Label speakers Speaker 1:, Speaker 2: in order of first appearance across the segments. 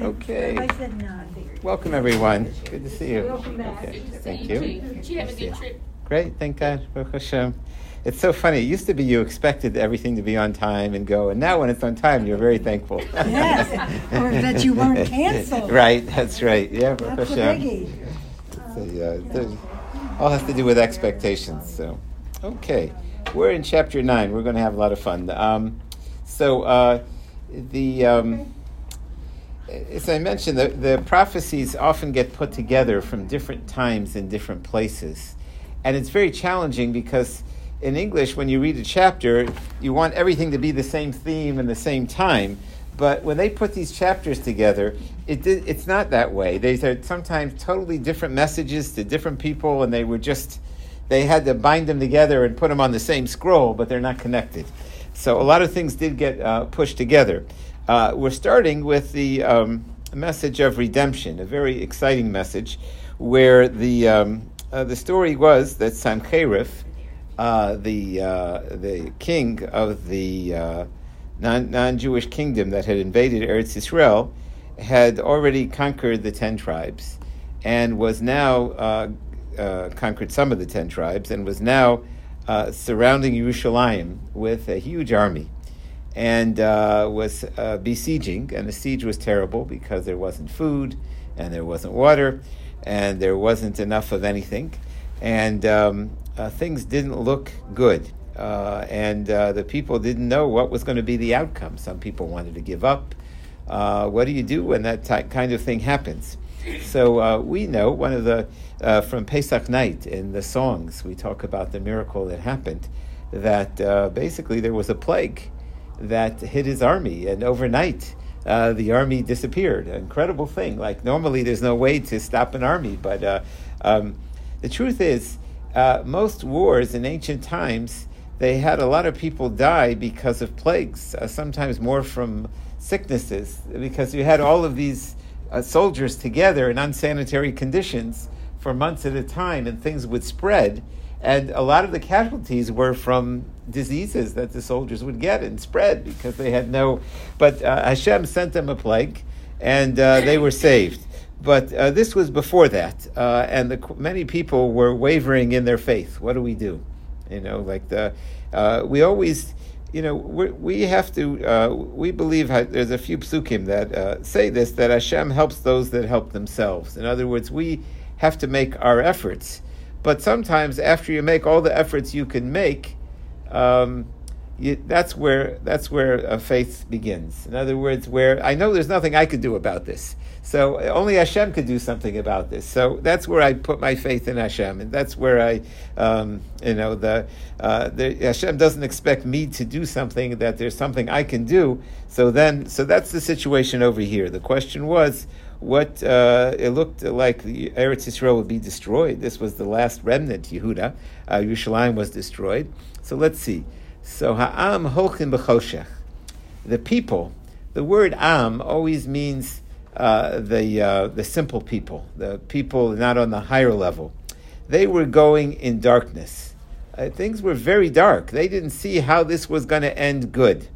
Speaker 1: Okay.
Speaker 2: I said nine.
Speaker 1: Welcome, everyone. Good to see you.
Speaker 2: Welcome back.
Speaker 1: Okay, thank you.
Speaker 2: you too.
Speaker 3: Did you have a good trip?
Speaker 1: Great, thank God. Baruch Hashem. It's so funny. It used to be you expected everything to be on time and go, and now when it's on time, you're very thankful.
Speaker 2: Yes, or that you weren't canceled.
Speaker 1: right, that's right. Yeah, Baruch
Speaker 2: That's the
Speaker 1: Hashem. So, yeah, the- all has to do with expectations. So, okay, we're in chapter nine. We're going to have a lot of fun. Um, so, uh, the um, as I mentioned, the, the prophecies often get put together from different times in different places, and it's very challenging because in English, when you read a chapter, you want everything to be the same theme and the same time. But when they put these chapters together, it di- it's not that way. They are sometimes totally different messages to different people, and they were just they had to bind them together and put them on the same scroll, but they're not connected. So a lot of things did get uh, pushed together. Uh, we're starting with the um, message of redemption, a very exciting message, where the um, uh, the story was that Sancheiriv, uh, the uh, the king of the uh, non Jewish kingdom that had invaded Eretz Israel, had already conquered the ten tribes, and was now uh, conquered some of the ten tribes, and was now surrounding Yerushalayim with a huge army, and uh, was uh, besieging. And the siege was terrible because there wasn't food, and there wasn't water, and there wasn't enough of anything, and um, uh, things didn't look good. Uh, and uh, the people didn't know what was going to be the outcome. Some people wanted to give up. Uh, what do you do when that kind of thing happens? So we know one of the from Pesach night in the songs we talk about the miracle that happened. That basically there was a plague that hit his army, and overnight uh, the army disappeared. Incredible thing. Like normally there's no way to stop an army, but uh, um, the truth is uh, most wars in ancient times they had a lot of people die because of plagues. Uh, sometimes more from sicknesses, because you had all of these uh, soldiers together in unsanitary conditions for months at a time, and things would spread. And a lot of the casualties were from diseases that the soldiers would get and spread because they had no. But uh, Hashem sent them a plague, and uh, they were saved. But uh, this was before that, uh, and the, many people were wavering in their faith. What do we do? You know, like the uh, we always, you know, we have to. Uh, we believe there's a few psukim that say this that Hashem helps those that help themselves. In other words, we have to make our efforts, but sometimes after you make all the efforts you can make, um, you, that's where that's where uh, faith begins. In other words, where I know there's nothing I could do about this, so only Hashem could do something about this. So that's where I put my faith in Hashem, and that's where I, um, you know, the, uh, the Hashem doesn't expect me to do something that there's something I can do. So then, so that's the situation over here. The question was. What uh, it looked like Eretz Yisrael would be destroyed. This was the last remnant, Yehuda. Uh, Yerushalayim was destroyed. So let's see. So ha'am holchin b'choshech. The people. The word am always means uh, the uh, the simple people, the people not on the higher level. They were going in darkness. Uh, things were very dark. They didn't see how this was going to end good.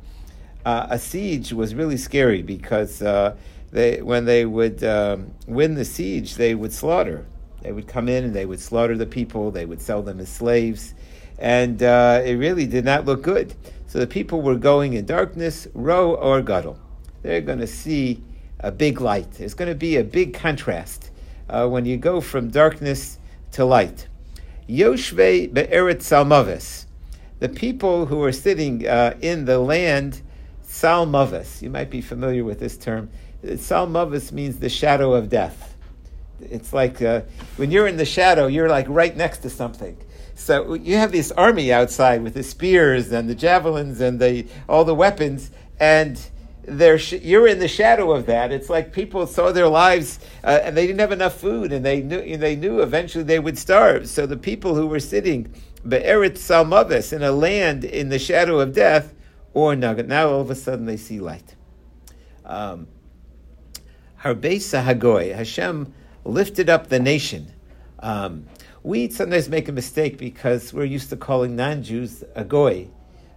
Speaker 1: Uh, a siege was really scary because uh, they, when they would um, win the siege, they would slaughter. They would come in and they would slaughter the people. They would sell them as slaves and uh, it really did not look good. So the people were going in darkness, row or guddle. They're going to see a big light. There's going to be a big contrast uh, when you go from darkness to light. Yoshve be'eret salmavis. The people who are sitting uh, in the land salmavis. You might be familiar with this term. Salmavis means the shadow of death. It's like uh, when you're in the shadow, you're like right next to something. So you have this army outside with the spears and the javelins and the all the weapons, and sh- you're in the shadow of that. It's like people saw their lives uh, and they didn't have enough food, and they knew they knew eventually they would starve. So the people who were sitting be'eretz salmavis in a land in the shadow of death, or nugget, now all of a sudden they see light. Um, Harbei Sahagoy, Hashem lifted up the nation. Um, we sometimes make a mistake because we're used to calling non-Jews a goy,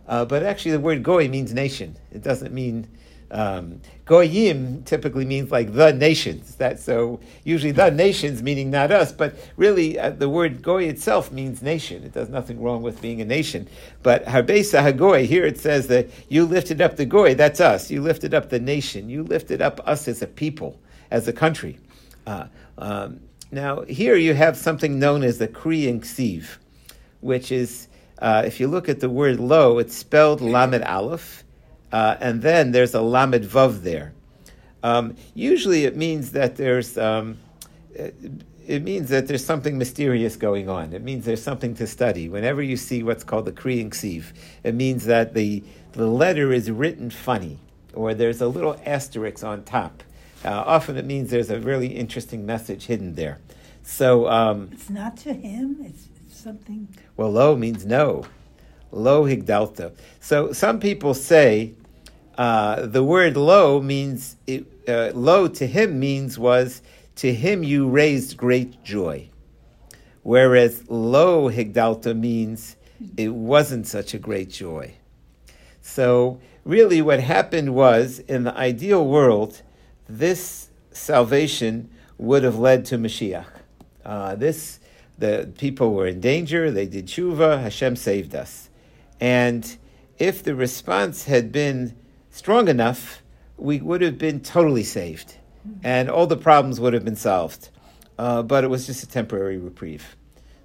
Speaker 1: uh, but actually the word goy means nation. It doesn't mean Um, goyim typically means like the nations. That so usually the nations meaning not us, but really uh, the word goy itself means nation. It does nothing wrong with being a nation. But harbesa hagoy here it says that you lifted up the goy. That's us. You lifted up the nation. You lifted up us as a people, as a country. Uh, um, now here you have something known as the kri and ksiv, which is uh, if you look at the word lo, it's spelled lamed aleph uh, and then there's a lamed vav there. Um, usually, it means that there's um, it, it, means that there's something mysterious going on. It means there's something to study. Whenever you see what's called the Kriyan Ksiv, it means that the the letter is written funny, or there's a little asterisk on top. Uh, often, it means there's a really interesting message hidden there. So um,
Speaker 2: it's not to him. It's, it's something.
Speaker 1: Well, lo means no. Lo higdalta. So some people say uh, the word lo means, uh, to him means was, to him you raised great joy. Whereas lo higdalta means it wasn't such a great joy. So really what happened was, in the ideal world, this salvation would have led to Mashiach. Uh, this, the people were in danger, they did tshuva, Hashem saved us. And if the response had been strong enough, we would have been totally saved, and all the problems would have been solved. Uh, but it was just a temporary reprieve.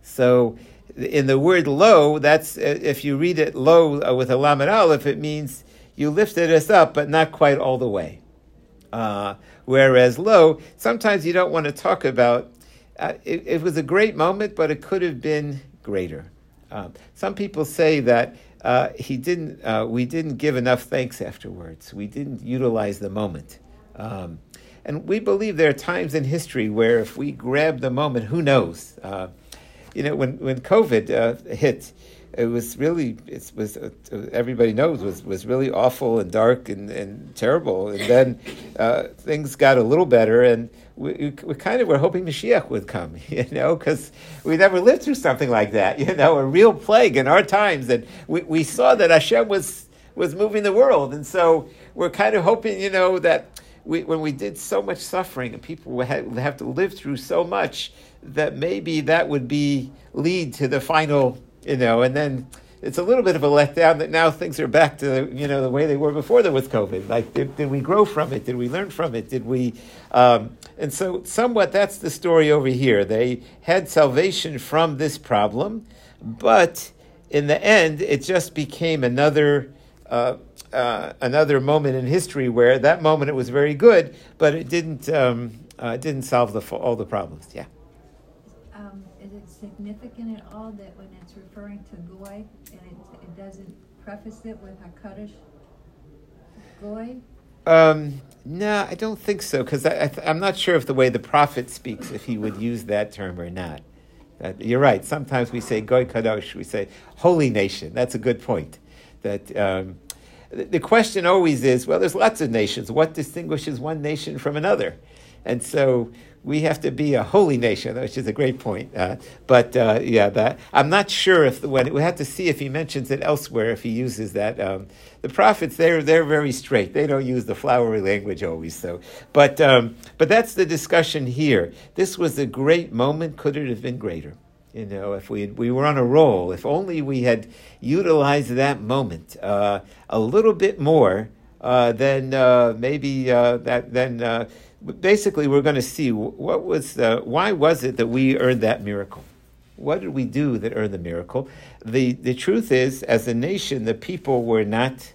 Speaker 1: So, in the word "lo," that's uh, if you read it "lo" uh, with a lamed aleph, it means you lifted us up, but not quite all the way. Uh, whereas "lo," sometimes you don't want to talk about. Uh, it, it, was a great moment, but it could have been greater. Um, some people say that uh, he didn't. Uh, we didn't give enough thanks afterwards. We didn't utilize the moment. Um, and we believe there are times in history where if we grab the moment, who knows? Uh, you know, when when COVID uh, hit, it was really it was uh, everybody knows was was really awful and dark and, and terrible. And then uh, things got a little better, and we, we kind of were hoping Mashiach would come, you know, because we never lived through something like that, you know, a real plague in our times, and we, we saw that Hashem was was moving the world, and so we're kind of hoping, you know, that. We, when we did so much suffering and people would have to live through so much, that maybe that would be lead to the final you know, and then it's a little bit of a letdown that now things are back to you know the way they were before there was COVID. Like, did, did we grow from it? Did we learn from it? Did we? Um, and so, somewhat, that's the story over here. They had salvation from this problem, but in the end, it just became another. Uh, uh, another moment in history where that moment it was very good, but it didn't um, uh, didn't solve the, all the problems. Yeah.
Speaker 3: Um, is it significant at all that when it's referring to goy it, it doesn't preface it with hakadosh goy?
Speaker 1: Um, no, I don't think so because I, am not sure if the way the prophet speaks, if he would use that term or not. you're right. Sometimes we say goy kadosh, we say holy nation. That's a good point. That um, the question always is, well, there's lots of nations. What distinguishes one nation from another? And so we have to be a holy nation, which is a great point. Uh, but uh, yeah, that I'm not sure if the, when we have to see if he mentions it elsewhere, if he uses that. Um, the prophets, they're they're very straight. They don't use the flowery language always. So, but um, but that's the discussion here. This was a great moment. Could it have been greater? You know, if we we were on a roll, if only we had utilized that moment uh, a little bit more, uh, then uh, maybe uh, that then basically we're going to see what was the, why was it that we earned that miracle? What did we do that earned the miracle? The, the truth is as a nation the people were not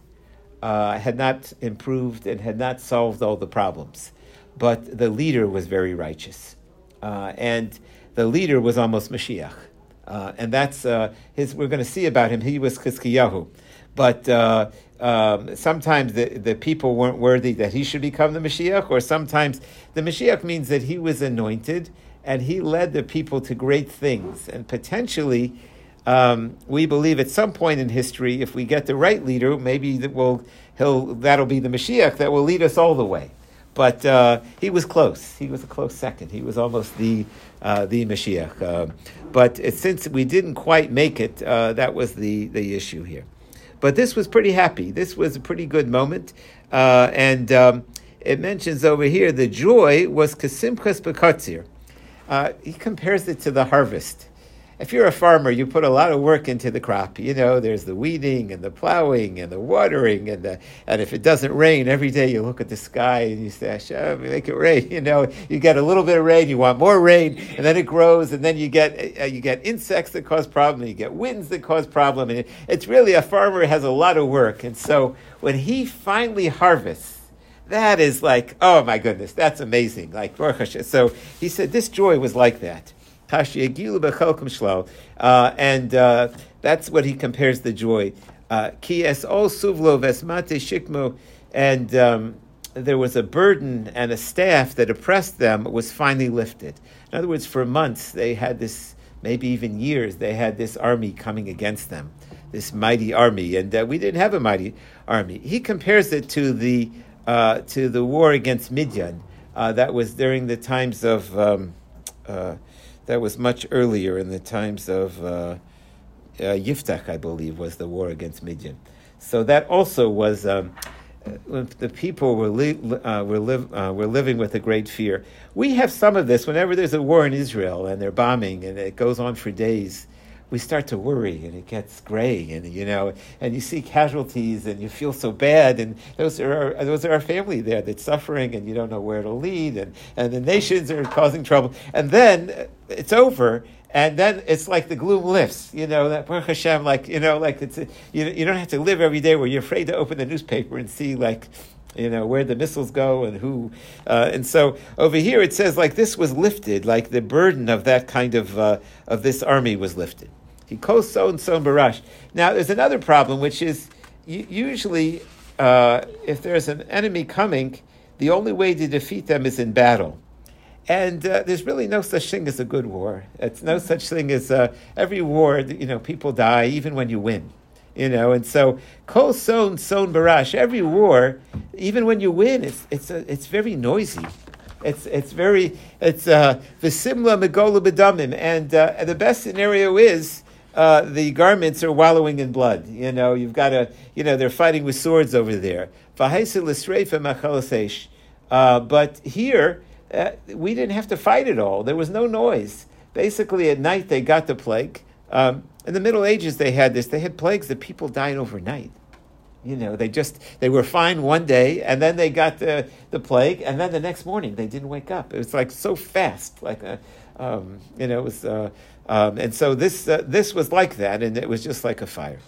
Speaker 1: uh, had not improved and had not solved all the problems. But the leader was very righteous. Uh, and the leader was almost mashiach. Uh, and that's uh, his we're going to see about him. He was Chizkiyahu. But uh, um, sometimes the, the people weren't worthy that he should become the Mashiach, or sometimes the Mashiach means that he was anointed and he led the people to great things. And potentially, um, we believe at some point in history, if we get the right leader, maybe that will he'll that'll be the Mashiach that will lead us all the way. But uh, he was close. He was a close second. He was almost the uh, the Mashiach. Uh, but since we didn't quite make it, uh, that was the the issue here. But this was pretty happy. This was a pretty good moment. Uh, and um, it mentions over here the joy was kasimchas bekatzir. Uh, he compares it to the harvest if you're a farmer, you put a lot of work into the crop. You know, there's the weeding and the plowing and the watering and the, and if it doesn't rain every day, you look at the sky and you say, "Hashem, make it rain." You know, you get a little bit of rain, you want more rain, and then it grows, and then you get uh, you get insects that cause problem, and you get winds that cause problem, and it, it's really a farmer has a lot of work, and so when he finally harvests. That is like, oh my goodness, that's amazing. Like, so he said this joy was like that. Uh, and uh, that's what he compares the joy. Uh, Ki es ol suvlo vesmate shikmo, and um, there was a burden and a staff that oppressed them was finally lifted. In other words, for months they had this, maybe even years, they had this army coming against them, this mighty army, and uh, we didn't have a mighty army. He compares it to the uh, to the war against Midian. Uh, that was during the times of um, that was much earlier in the times of uh, uh, Yiftach, I believe, was the war against Midian. So that also was um, uh, the people were li- uh, were, were living with a great fear. We have some of this whenever there's a war in Israel and they're bombing and it goes on for days we start to worry and it gets gray and you know and you see casualties and you feel so bad and those are our, those are our family there that's suffering and you don't know where it'll lead and, and the nations are causing trouble and then it's over and then it's like the gloom lifts, you know, that Baruch Hashem, like, you know, like it's, you, you don't have to live every day where you're afraid to open the newspaper and see, like, you know, where the missiles go and who. Uh, and so over here it says, like, this was lifted, like the burden of that kind of, uh, of this army was lifted. He calls so and so barash. Now, there's another problem, which is usually uh, if there's an enemy coming, the only way to defeat them is in battle. And uh, there's really no such thing as a good war. It's no such thing as uh, every war. You know, people die even when you win. You know, and so kol son son barash. Every war, even when you win, it's it's a, it's very noisy. It's it's very it's uh, v'simla megola bedamim. And uh, the best scenario is uh, the garments are wallowing in blood. You know, you've got to, you know, they're fighting with swords over there. Uh, but here, uh, we didn't have to fight at all. There was no noise. Basically, at night, they got the plague. Um, in the Middle Ages, they had this. They had plagues that people died overnight. You know, they just, they were fine one day, and then they got the, the plague, and then the next morning, they didn't wake up. It was like so fast. Like, a, um, you know, it was... Uh, um, and so this uh, this was like that, and it was just like a fire.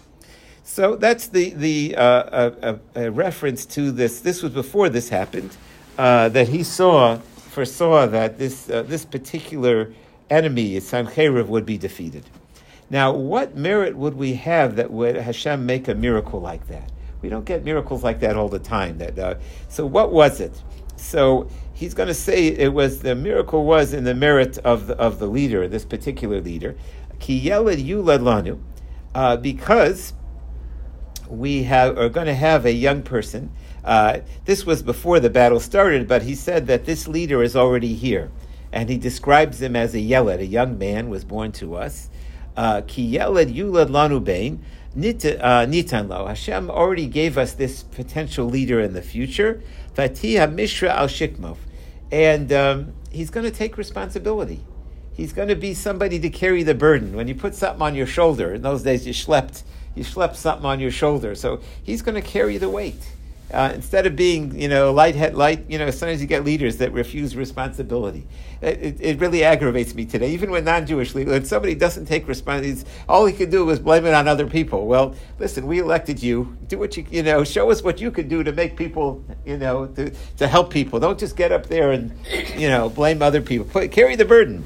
Speaker 1: So that's the the uh, a, a, reference to this. This was before this happened. Uh, that he saw foresaw that this uh, this particular enemy, Sancheiriv, would be defeated. Now, what merit would we have that would Hashem make a miracle like that? We don't get miracles like that all the time. That uh, so, what was it? So he's going to say it was the miracle was in the merit of the, of the leader, this particular leader, ki yeled lanu, uh, because we have are going to have a young person. Uh, this was before the battle started, but he said that this leader is already here, and he describes him as a yeled, a young man was born to us. Uh, ki yeled yulad lanu bain. Uh, nitan lo. Hashem already gave us this potential leader in the future. Fatiha Mishra al Shikmov. And um, he's going to take responsibility. He's going to be somebody to carry the burden. When you put something on your shoulder, in those days you schlepped, you schlepped something on your shoulder. So he's going to carry the weight. Uh, instead of being, you know, light light, you know, sometimes you get leaders that refuse responsibility. It, it, it really aggravates me today. Even when non-Jewish leaders, when somebody doesn't take responsibility, all he can do is blame it on other people. Well, listen, we elected you. Do what you, you know, show us what you can do to make people, you know, to, to help people. Don't just get up there and, you know, blame other people. Put, carry the burden.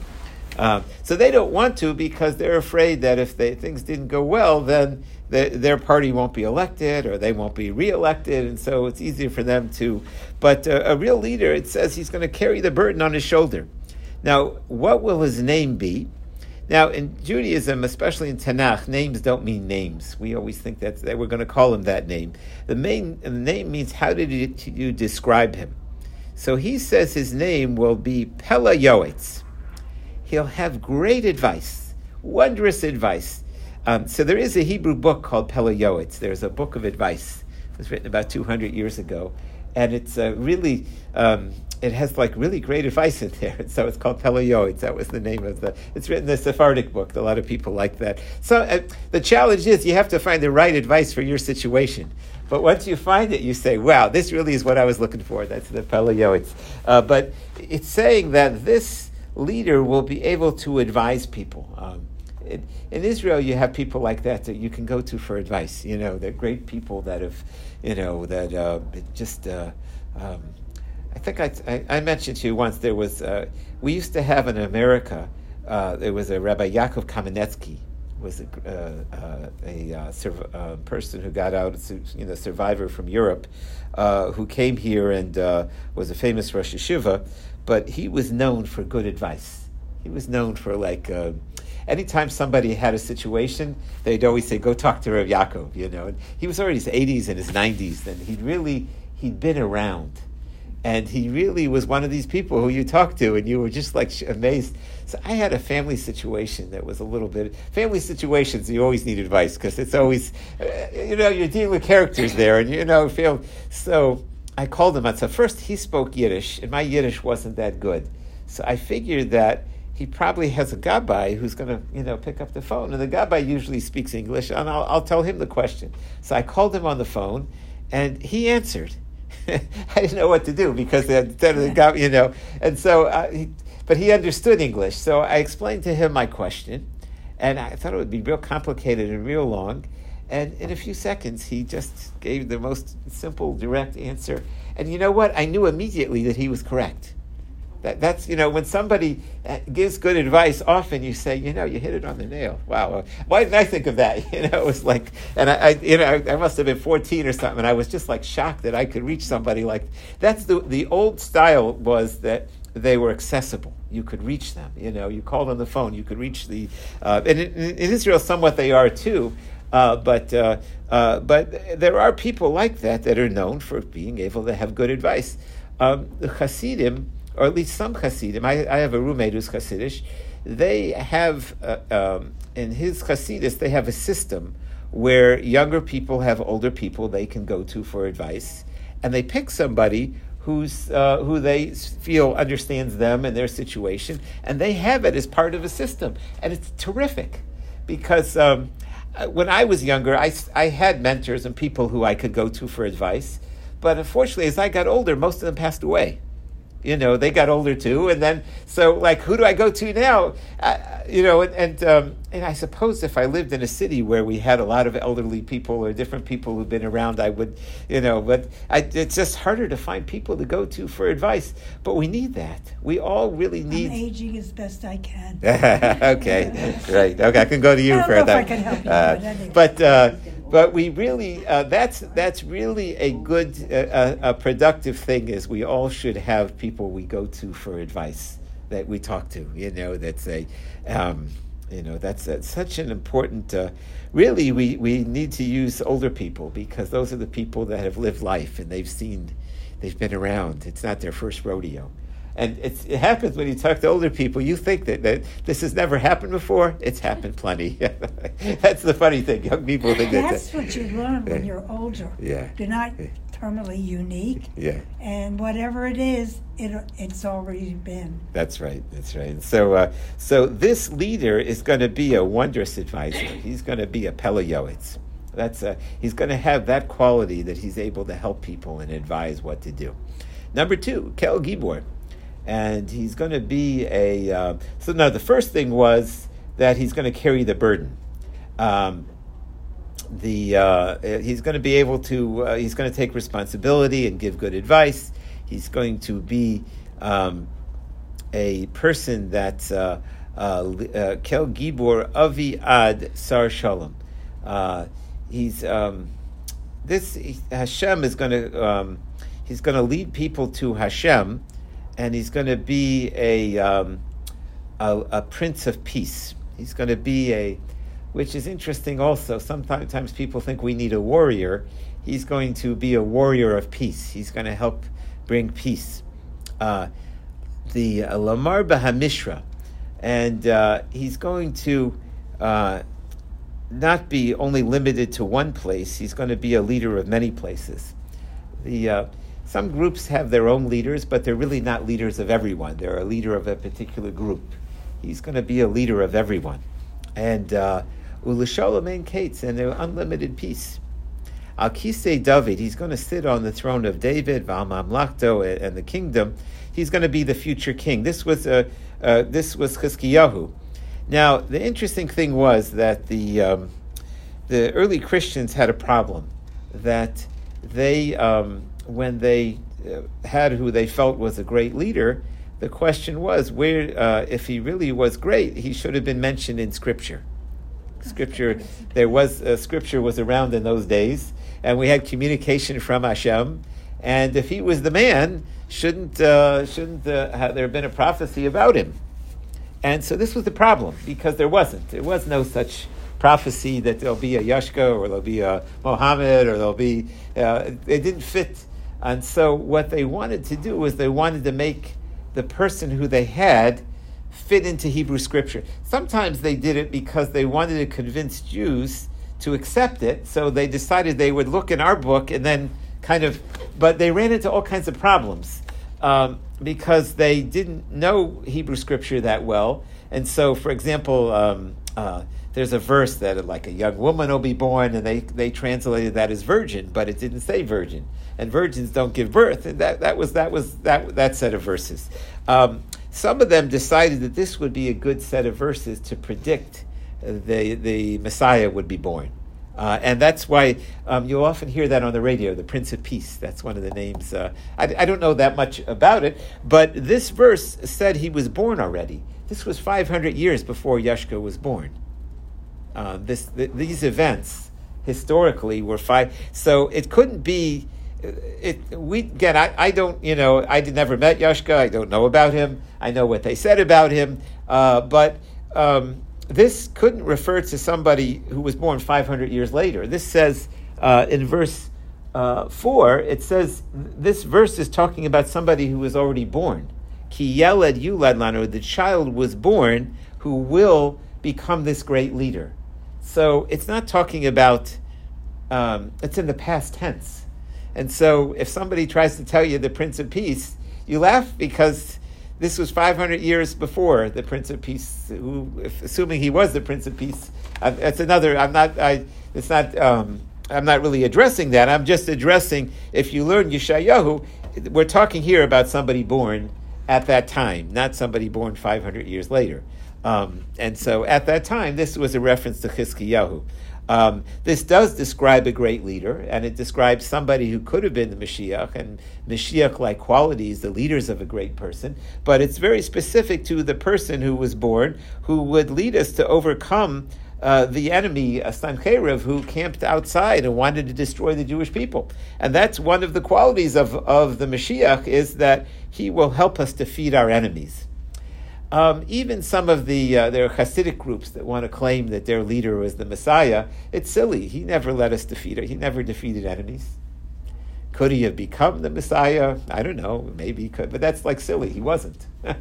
Speaker 1: Um, so they don't want to because they're afraid that if they, things didn't go well, then the, their party won't be elected or they won't be reelected, and so it's easier for them to. But uh, a real leader, it says he's going to carry the burden on his shoulder. Now, what will his name be? Now, in Judaism, especially in Tanakh, names don't mean names. We always think that, that we're going to call him that name. The main the name means how did you, you describe him? So he says his name will be Pele Yoetz. He'll have great advice, wondrous advice. Um, so there is a Hebrew book called Pele Yoetz. There's a book of advice. It was written about 200 years ago. and it's uh, really um, it has like really great advice in there. So it's called Pele Yoetz. That was the name of the. It's written in the Sephardic book. A lot of people like that. So uh, the challenge is you have to find the right advice for your situation. But once you find it, you say, "Wow, this really is what I was looking for." That's the Pele Yoetz. Uh, but it's saying that this leader will be able to advise people. Um, in, in Israel, you have people like that that you can go to for advice. You know, they're great people that have, you know, that uh, just. Uh, um, I think I, I, I, mentioned to you once there was uh, we used to have in America uh, there was a Rabbi Yaakov Kamenetsky was a, uh, uh a uh, sur- uh, person who got out, you know, survivor from Europe, who came here and was a famous Rosh Yeshiva, but he was known for good advice. He was known for like anytime somebody had a situation, they'd always say, "Go talk to Rav Yaakov," you know. And he was already his 80s and his 90s, and he'd really he'd been around and he really was one of these people who you talked to and you were just like amazed so i had a family situation that was a little bit family situations you always need advice because it's always uh, you know you're dealing with characters there and you know feel so i called him so first he spoke yiddish and my yiddish wasn't that good so i figured that he probably has a gabbai who's going to, you know, pick up the phone. And the gabbai usually speaks English, and I'll, I'll tell him the question. So I called him on the phone, and he answered. I didn't know what to do because instead of the guy, you know, and so, uh, he, but he understood English. So I explained to him my question, and I thought it would be real complicated and real long. And in a few seconds, he just gave the most simple, direct answer. And you know what? I knew immediately that he was correct. That, that's, you know, when somebody uh, gives good advice, often you say, you know, you hit it on the nail. Wow. Why didn't I think of that? You know, it was like, and I, I you know, I, I, must have been 14 or something, and I was just like shocked that I could reach somebody like, that's the, the old style was that they were accessible. You could reach them. You know, you called on the phone, you could reach the, uh, and in, in, Israel, somewhat they are too. Uh, but uh, uh, but there are people like that that are known for being able to have good advice. Um, the Hasidim, or at least some Hasidim. I, I have a roommate who's Hasidish. They have, uh, um, in his Hasidus, they have a system where younger people have older people they can go to for advice, and they pick somebody who's uh, who they feel understands them and their situation, and they have it as part of a system, and it's terrific because. Um, uh, when I was younger, I, I had mentors and people who I could go to for advice, but unfortunately, as I got older, most of them passed away you know they got older too and then so like who do i go to now? Uh, you know and and, um, and i suppose if i lived in a city where we had a lot of elderly people or different people who've been around i would you know but I, it's just harder to find people to go to for advice but we need that. We all really need
Speaker 2: I'm aging as best i can.
Speaker 1: Okay right okay i can go to you for that.
Speaker 2: I can help you, uh, but, anyway.
Speaker 1: but uh, but we really uh, that's that's really a good uh, a, a, productive thing is we all should have people we go to for advice that we talk to you know that's a um, you know that's, that's such an important uh, really we, we need to use older people because those are the people that have lived life and they've seen they've been around. It's not their first rodeo and it happens when you talk to older people. You think that, that this has never happened before. It's happened plenty. that's the funny thing. Young people think
Speaker 2: that's that. That's what you learn when you're older.
Speaker 1: Yeah.
Speaker 2: You're not terminally unique.
Speaker 1: Yeah.
Speaker 2: And whatever it is, it it's already been.
Speaker 1: That's right. That's right. So, uh, so this leader is going to be a wondrous advisor. He's going to be a Pele Yoetz. That's a, he's going to have that quality that he's able to help people and advise what to do. Number two, Kel Gibor and he's going to be a. Uh, so now the first thing was that he's going to carry the burden. Um, the uh, he's going to be able to. Uh, he's going to take responsibility and give good advice. He's going to be um, a person that uh, uh, uh, kel gibor avi ad sar shalom. he's um, this Hashem is going to. Um, he's going to lead people to Hashem and he's going to be a, um, a, a prince of peace. He's going to be a, which is interesting also. Sometimes people think we need a warrior. He's going to be a warrior of peace. He's going to help bring peace. Uh, the uh, Lamar Bahamishra, and uh, he's going to uh, not be only limited to one place. He's going to be a leader of many places. The uh, some groups have their own leaders, but they're really not leaders of everyone. They're a leader of a particular group. He's going to be a leader of everyone. And uh, Ulishalom Kates, and their unlimited peace. Al Kisei David, he's going to sit on the throne of David, Val Mamlachto, and the kingdom. He's going to be the future king. This was uh, uh, this was Chizkiyahu. Now, the interesting thing was that the um, the early Christians had a problem that they, um, when they uh, had who they felt was a great leader, the question was where, uh, if he really was great, he should have been mentioned in Scripture. Scripture, there was uh, Scripture was around in those days, and we had communication from Hashem. And if he was the man, shouldn't uh, shouldn't uh, have there been a prophecy about him? And so this was the problem because there wasn't. There was no such prophecy that there'll be a Yashka or there'll be a Mohammed or there'll be. Uh, it didn't fit. And so what they wanted to do was they wanted to make the person who they had fit into Hebrew scripture. Sometimes they did it because they wanted to convince Jews to accept it. So they decided they would look in our book and then kind of, but they ran into all kinds of problems um, because they didn't know Hebrew scripture that well. And so, for example, um, uh, there's a verse that like a young woman will be born, and they, they translated that as virgin, but it didn't say virgin, and virgins don't give birth, and that, that was that was that that set of verses. Um, some of them decided that this would be a good set of verses to predict the the Messiah would be born. Uh, and that's why um, you'll often hear that on the radio, the Prince of Peace. That's one of the names. Uh, I, I, don't know that much about it, but this verse said he was born already. This was 500 years before Yeshua was born. Uh, this, th- these events historically were five, so it couldn't be. It we again. I, I don't you know I never met Yashka. I don't know about him. I know what they said about him, uh, but. Um, this couldn't refer to somebody who was born 500 years later. This says uh, in verse uh, 4, it says this verse is talking about somebody who was already born. Ki yeled yulad lanu, the child was born who will become this great leader. So it's not talking about, um, it's in the past tense. And so if somebody tries to tell you the Prince of Peace, you laugh because this was 500 years before the Prince of Peace, who, if, assuming he was the Prince of Peace. Uh, that's another, I'm not, I, it's not, um, I'm not really addressing that. I'm just addressing, if you learn Yeshayahu, we're talking here about somebody born at that time, not somebody born 500 years later. Um, and so at that time, this was a reference to Chizkiyahu. Um, this does describe a great leader, and it describes somebody who could have been the Mashiach, and Mashiach like qualities, the leaders of a great person, but it's very specific to the person who was born, who would lead us to overcome uh, the enemy, uh, who camped outside and wanted to destroy the Jewish people. And that's one of the qualities of, of the Mashiach, is that he will help us defeat our enemies. Um, even some of the uh, there are Hasidic groups that want to claim that their leader was the Messiah. It's silly. He never let us defeat. He never defeated enemies. Could he have become the Messiah? I don't know. Maybe he could, but that's like silly. He wasn't.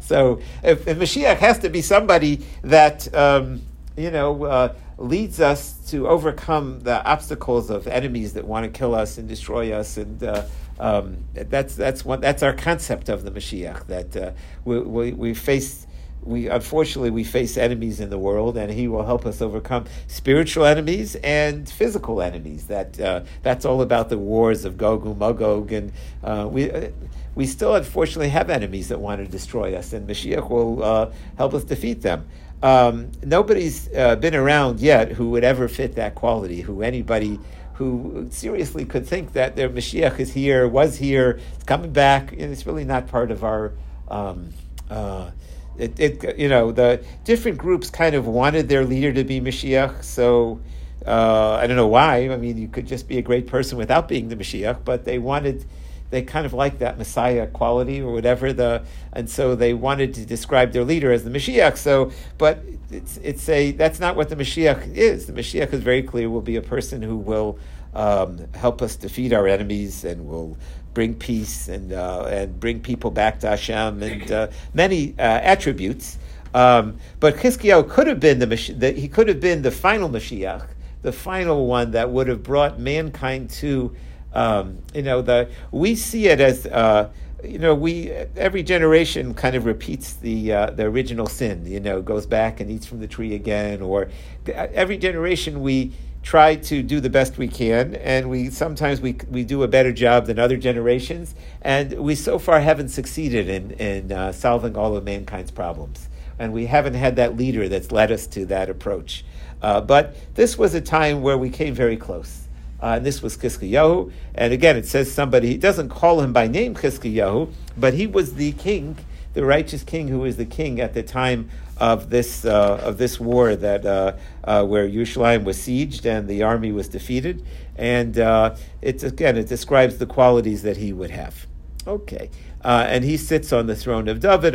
Speaker 1: so if, if, Mashiach has to be somebody that um, you know uh, leads us to overcome the obstacles of enemies that want to kill us and destroy us and uh, um, that's that's what that's our concept of the Mashiach. That uh, we, we, we face we unfortunately we face enemies in the world, and He will help us overcome spiritual enemies and physical enemies. That uh, that's all about the wars of Gog and Magog, and uh, we. Uh, we still, unfortunately, have enemies that want to destroy us, and Mashiach will uh, help us defeat them. Um, nobody's uh, been around yet who would ever fit that quality. Who anybody who seriously could think that their Mashiach is here, was here, is coming back. It's really not part of our. Um, uh, it, it, you know, the different groups kind of wanted their leader to be Mashiach, so uh, I don't know why. I mean, you could just be a great person without being the Mashiach, but they wanted they kind of liked that Messiah quality or whatever the, and so they wanted to describe their leader as the Mashiach. So, but it's it's a that's not what the Mashiach is. The Mashiach is very clear will be a person who will um, help us defeat our enemies and will bring peace and uh, and bring people back to Hashem and uh, many uh, attributes. Um, but Chizkiyahu could have been the, the he could have been the final Mashiach, the final one that would have brought mankind to Um, you know, the we see it as uh, you know, we every generation kind of repeats the uh, the original sin. You know, goes back and eats from the tree again, or every generation we try to do the best we can, and we sometimes we we do a better job than other generations, and we so far haven't succeeded in in uh, solving all of mankind's problems, and we haven't had that leader that's led us to that approach. Uh, but this was a time where we came very close. Uh, and this was Chizkiyahu. And again, it says somebody, he doesn't call him by name Chizkiyahu, but he was the king, the righteous king who was the king at the time of this, uh, of this war that, uh, uh where Yerushalayim was sieged and the army was defeated. And uh, it's, again, it describes the qualities that he would have. Okay. Uh, and he sits on the throne of David,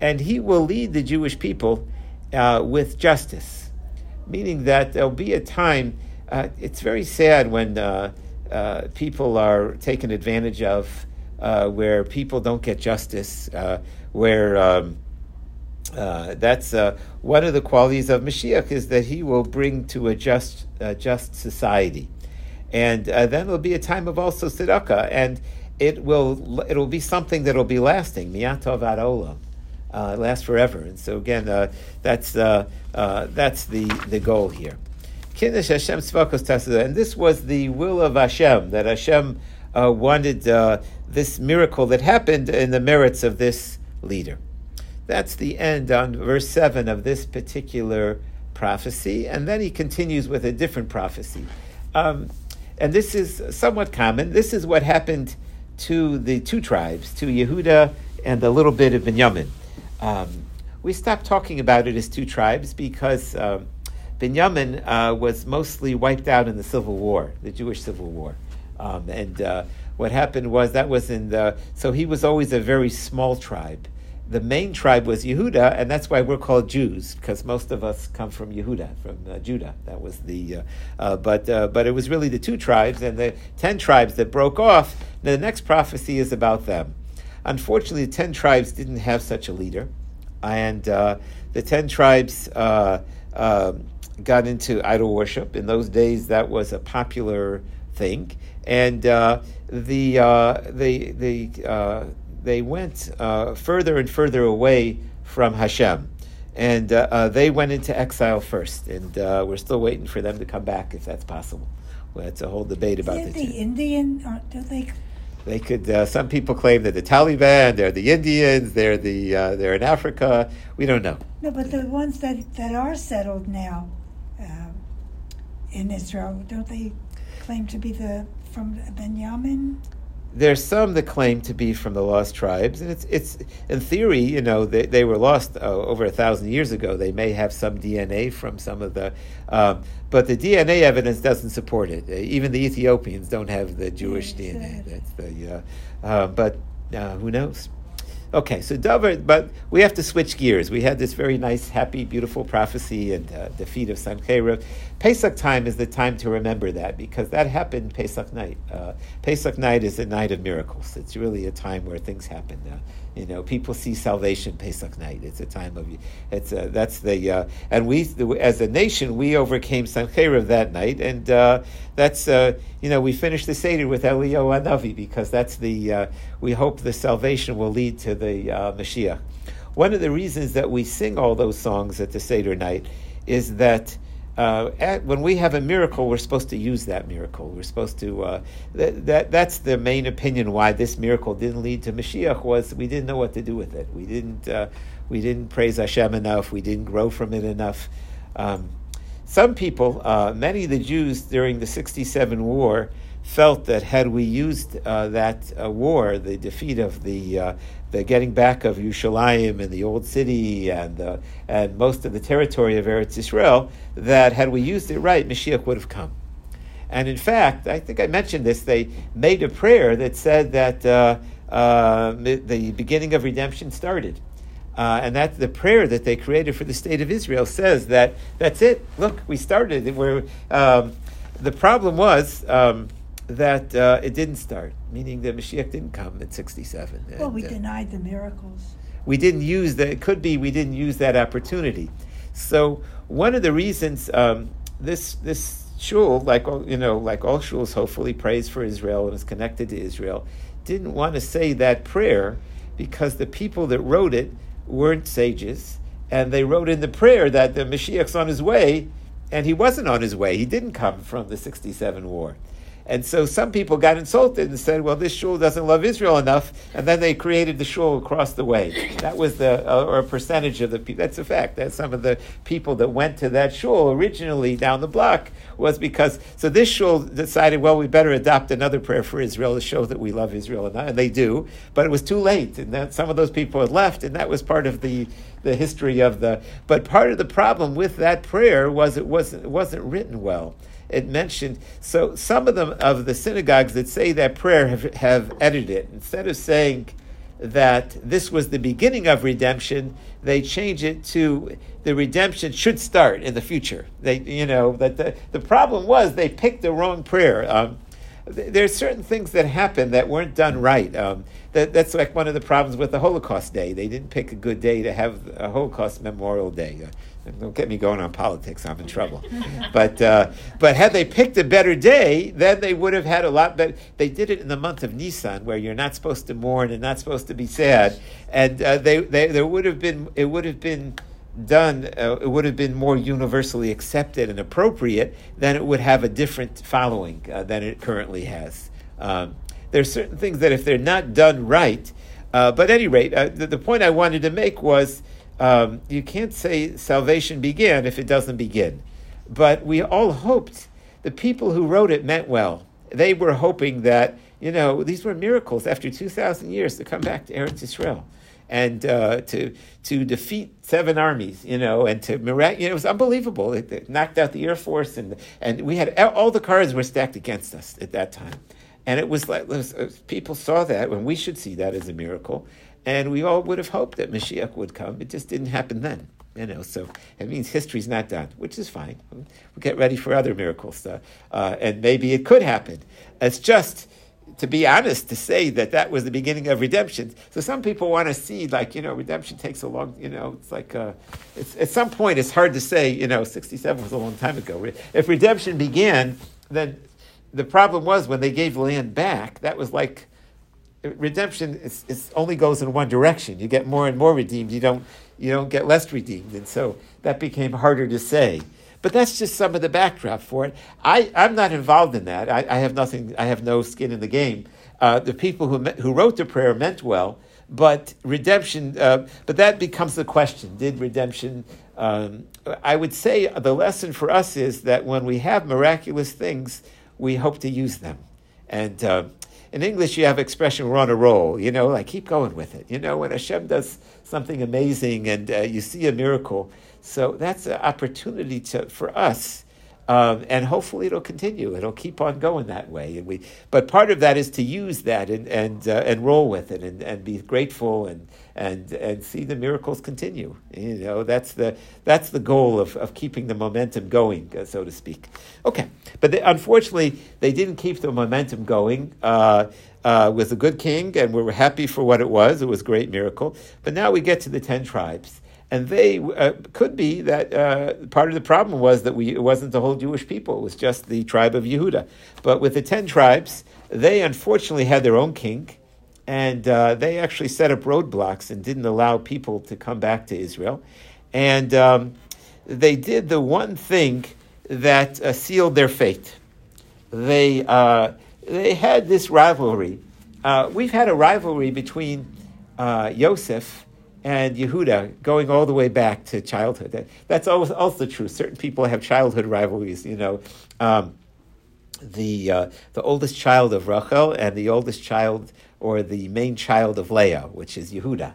Speaker 1: and he will lead the Jewish people with justice meaning that there'll be a time. Uh, it's very sad when uh, uh, people are taken advantage of, uh, where people don't get justice, uh, where um, uh, that's one of the qualities of Mashiach is that he will bring to a just, just society, and then there'll be a time of also tzedakah, and it will it will be something that will be lasting. Miyatov ad olam uh, last forever. And so again, uh, that's uh, uh that's the the goal here. Hashem and this was the will of Hashem that Hashem uh, wanted uh, this miracle that happened in the merits of this leader. That's the end on verse seven of this particular prophecy, and then he continues with a different prophecy. Um, and this is somewhat common. This is what happened to the two tribes, to Yehuda and a little bit of Benjamin. Um, we stopped talking about it as two tribes because uh, Binyamin uh, was mostly wiped out in the Civil War, the Jewish Civil War. Um, and uh, what happened was that was in the, so he was always a very small tribe. The main tribe was Yehuda, and that's why we're called Jews, because most of us come from Yehuda, from uh, Judah. That was the, uh, uh, but, but it was really the two tribes and the ten tribes that broke off. The next prophecy is about them. Unfortunately, the ten tribes didn't have such a leader, and uh, the ten tribes uh, uh, got into idol worship. In those days, that was a popular thing, and uh, the uh, they they uh, they went further and further away from Hashem. And they went into exile first, and we're still waiting for them to come back if that's possible. Well, it's a whole debate about
Speaker 2: the, the Indian. do they
Speaker 1: they could. Uh, some people claim that the Taliban, they're the Indians, they're the uh, they're in Africa. We don't know.
Speaker 2: No, but the ones that that are settled now uh, in Israel, don't they claim to be the from Benjamin?
Speaker 1: There's some that claim to be from the lost tribes, and it's it's in theory, you know, they, they were lost uh, over a thousand years ago. They may have some DNA from some of the, um, but the DNA evidence doesn't support it. Uh, even the Ethiopians don't have the Jewish yes, DNA. That's the, uh, uh, but uh, who knows? Okay, so David, but we have to switch gears. We had this very nice, happy, beautiful prophecy and uh, defeat of Sancheiriv. Pesach time is the time to remember that because that happened Pesach night. Uh, Pesach night is a night of miracles. It's really a time where things happen. Uh, you know, people see salvation Pesach night. It's a time of it's a, that's the uh, and we as a nation we overcame Sancheiriv that night, and uh, that's uh, you know we finished the seder with Eliyahu Hanavi because that's the uh, we hope the salvation will lead to the uh, Mashiach. One of the reasons that we sing all those songs at the seder night is that uh, at, when we have a miracle, we're supposed to use that miracle. We're supposed to. Uh, that, that that's the main opinion why this miracle didn't lead to Mashiach was we didn't know what to do with it. We didn't. Uh, we didn't praise Hashem enough. We didn't grow from it enough. Um, some people, uh, many of the Jews during the '67 war, felt that had we used uh, that uh, war, the defeat of the the getting back of Yerushalayim and the old city and uh, and most of the territory of Eretz Israel, that had we used it right, Mashiach would have come. And in fact, I think I mentioned this. They made a prayer that said that uh, uh, the beginning of redemption started. and that the prayer that they created for the state of Israel says that that's it. Look, we started. We're, um, the problem was um, that uh, it didn't start, meaning that Mashiach didn't come at 67.
Speaker 2: Well, we uh, denied the miracles.
Speaker 1: We didn't use that. It could be we didn't use that opportunity. So one of the reasons um, this this shul, like all, you know, like all shuls, hopefully prays for Israel and is connected to Israel, didn't want to say that prayer because the people that wrote it weren't sages, and they wrote in the prayer that the Mashiach's on his way, and he wasn't on his way. He didn't come from the 67 war. And so some people got insulted and said, well, this shul doesn't love Israel enough. And then they created the shul across the way. That was the, uh, or a percentage of the people. That's a fact. That some of the people that went to that shul originally down the block was because, so this shul decided, well, we better adopt another prayer for Israel to show that we love Israel. And, and they do. But it was too late. And then some of those people had left. And that was part of the, the history of the, but part of the problem with that prayer was it wasn't, it wasn't written well it mentioned. So some of them of the synagogues that say that prayer have, have edited it. Instead of saying that this was the beginning of redemption, they change it to the redemption should start in the future. They, you know, that the, the problem was they picked the wrong prayer. Um, there are certain things that happen that weren't done right. Um, that, that's like one of the problems with the Holocaust Day. They didn't pick a good day to have a Holocaust Memorial Day. Don't get me going on politics. I'm in trouble. but uh, but had they picked a better day, then they would have had a lot better. They did it in the month of Nisan, where you're not supposed to mourn and not supposed to be sad, and uh, they, they there would have been it would have been done. Uh, it would have been more universally accepted and appropriate. Then it would have a different following uh, than it currently has. Um, there are certain things that if they're not done right, uh, but at any rate, uh, the, the point I wanted to make was um, you can't say salvation began if it doesn't begin. But we all hoped, the people who wrote it meant well. They were hoping that, you know, these were miracles after 2,000 years to come back to Eretz Israel and uh, to to defeat seven armies, you know, and to mirac- you know, it was unbelievable. It, it, knocked out the air force, and and we had all the cards were stacked against us at that time, and it was like it was, people saw that, and we should see that as a miracle, and we all would have hoped that Mashiach would come. It just didn't happen then. You know, so it means history's not done, which is fine. We'll get ready for other miracles, uh, uh, and maybe it could happen. It's just, to be honest, to say that that was the beginning of redemption. So some people want to see, like, you know, redemption takes a long, you know, it's like, uh, it's, at some point it's hard to say, you know, 67 was a long time ago. If redemption began, then the problem was when they gave land back, that was like redemption is, is, only goes in one direction. You get more and more redeemed. You don't you don't get less redeemed, and so that became harder to say. But that's just some of the backdrop for it. I, I'm not involved in that. I, I have nothing. I have no skin in the game. Uh, the people who who wrote the prayer meant well, but redemption. Uh, but that becomes the question: Did redemption? Um, I would say the lesson for us is that when we have miraculous things, we hope to use them, and. Uh, in English, you have expression "we're on a roll." You know, like keep going with it. You know, when Hashem does something amazing and uh, you see a miracle, so that's an opportunity to, for us um, and hopefully it'll continue. It'll keep on going that way. And we, but part of that is to use that and and uh, and roll with it and, and be grateful and and and see the miracles continue. You know, that's the that's the goal of, of keeping the momentum going, uh, so to speak. Okay, but they, unfortunately, they didn't keep the momentum going. Uh, uh, with a good king, and we were happy for what it was. It was a great miracle. But now we get to the ten tribes, and they uh, could be that uh, part of the problem was that we, it wasn't the whole Jewish people, it was just the tribe of Yehuda. But with the 10 tribes, they unfortunately had their own king, and uh, they actually set up roadblocks and didn't allow people to come back to Israel. And um, they did the one thing that uh, sealed their fate. They, uh, they had this rivalry. Uh, we've had a rivalry between Yosef and Yehuda going all the way back to childhood. That's also, also true. Certain people have childhood rivalries. You know, um, the uh, the oldest child of Rachel and the oldest child or the main child of Leah, which is Yehuda,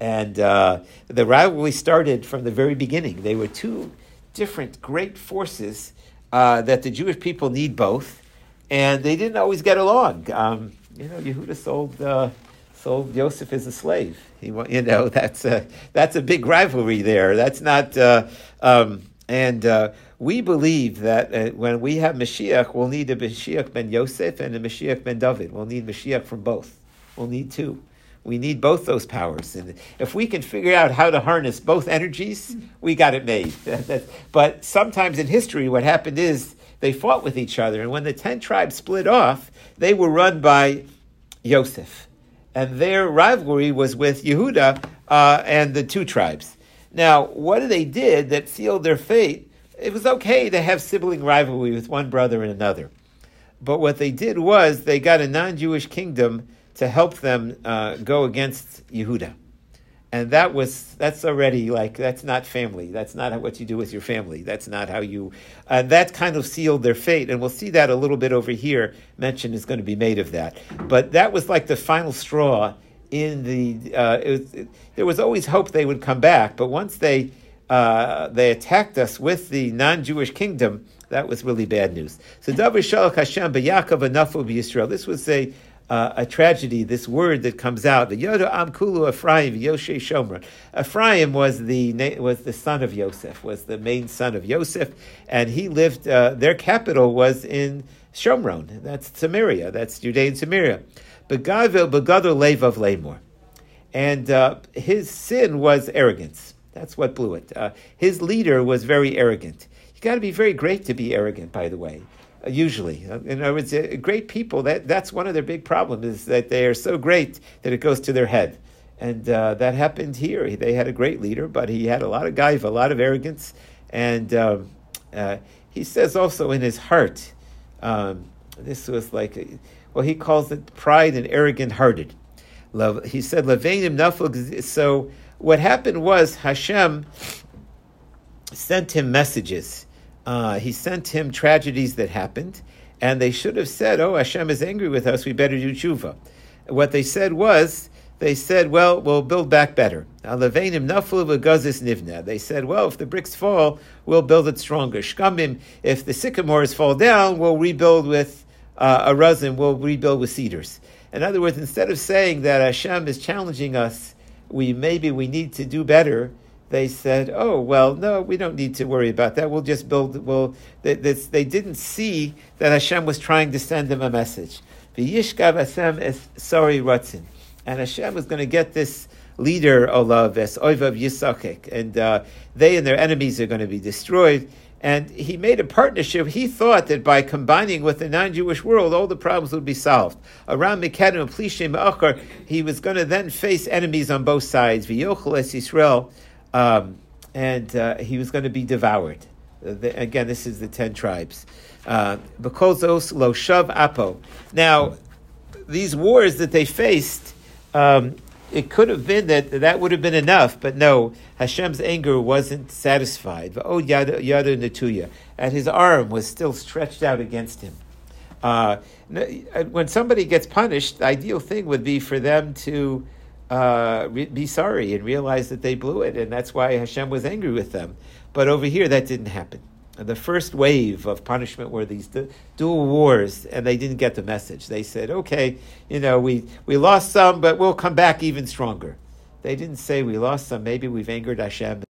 Speaker 1: and uh, the rivalry started from the very beginning. They were two different great forces uh, that the Jewish people need both, and they didn't always get along. Um, you know, Yehuda sold uh, sold Joseph as a slave. He, you know, that's a, that's a big rivalry there. That's not, uh, um, and uh, we believe that uh, when we have Mashiach, we'll need a Mashiach ben Yosef and a Mashiach ben David. We'll need Mashiach from both. We'll need two. We need both those powers. And if we can figure out how to harness both energies, we got it made. but sometimes in history, what happened is they fought with each other. And when the ten tribes split off, they were run by Yosef. And their rivalry was with Yehuda uh, and the two tribes. Now, what they did that sealed their fate, it was okay to have sibling rivalry with one brother and another. But what they did was they got a non Jewish kingdom to help them uh, go against Yehuda. And that was that's already like that's not family. That's not what you do with your family. That's not how you and that kind of sealed their fate. And we'll see that a little bit over here. Mention is going to be made of that. But that was like the final straw in the uh, it was, it, there was always hope they would come back. But once they uh, they attacked us with the non-jewish kingdom that was really bad news. So Davar Shalach Hashem b'Yakov anafu b'Yisrael. This was a uh, a tragedy, this word that comes out, the Yoda Amkulu Ephraim Yoshe Shomron. Ephraim was the was the son of Yosef, was the main son of Yosef, and he lived. Uh, their capital was in Shomron. That's Samaria. That's Judean Samaria. Begadol begadol levav lemor, and uh, his sin was arrogance. That's what blew it. Uh, his leader was very arrogant. You got to be very great to be arrogant, by the way usually. In other words, uh, great people, that, that's one of their big problems, is that they are so great that it goes to their head. And uh, that happened here. They had a great leader, but he had a lot of gaiva, a lot of arrogance. And um, uh, he says also in his heart, um, this was like, well, he calls it pride and arrogant hearted. He said, So what happened was Hashem sent him messages uh, he sent him tragedies that happened, and they should have said, "Oh, Hashem is angry with us. We better do tshuva." What they said was, they said, "Well, we'll build back better." They said, "Well, if the bricks fall, we'll build it stronger." Shkamim, if the sycamores fall down, we'll rebuild with uh, a resin. We'll rebuild with cedars. In other words, instead of saying that Hashem is challenging us, we maybe we need to do better they said, "Oh well, no, we don't need to worry about that. We'll just build." Well, they, this, they didn't see that Hashem was trying to send them a message. V'yishkav Hashem es sorry ratzin, and Hashem was going to get this leader Olav as Oivav Yisakik, and uh, they and their enemies are going to be destroyed. And he made a partnership. He thought that by combining with the non-Jewish world, all the problems would be solved. Aram Mekedim Plishim Achar, he was going to then face enemies on both sides. V'yochel es Yisrael um, and uh, he was going to be devoured. Uh, the, again, this is the ten tribes. Uh, lo shav apo. Now, these wars that they faced, um, it could have been that that would have been enough, but no, Hashem's anger wasn't satisfied. Oh, yada natuya, and his arm was still stretched out against him. Uh, when somebody gets punished, the ideal thing would be for them to uh, be sorry and realize that they blew it, and that's why Hashem was angry with them. But over here, that didn't happen. The first wave of punishment were these du- dual wars, and they didn't get the message. They said, "Okay, you know, we we lost some, but we'll come back even stronger." They didn't say we lost some. Maybe we've angered Hashem.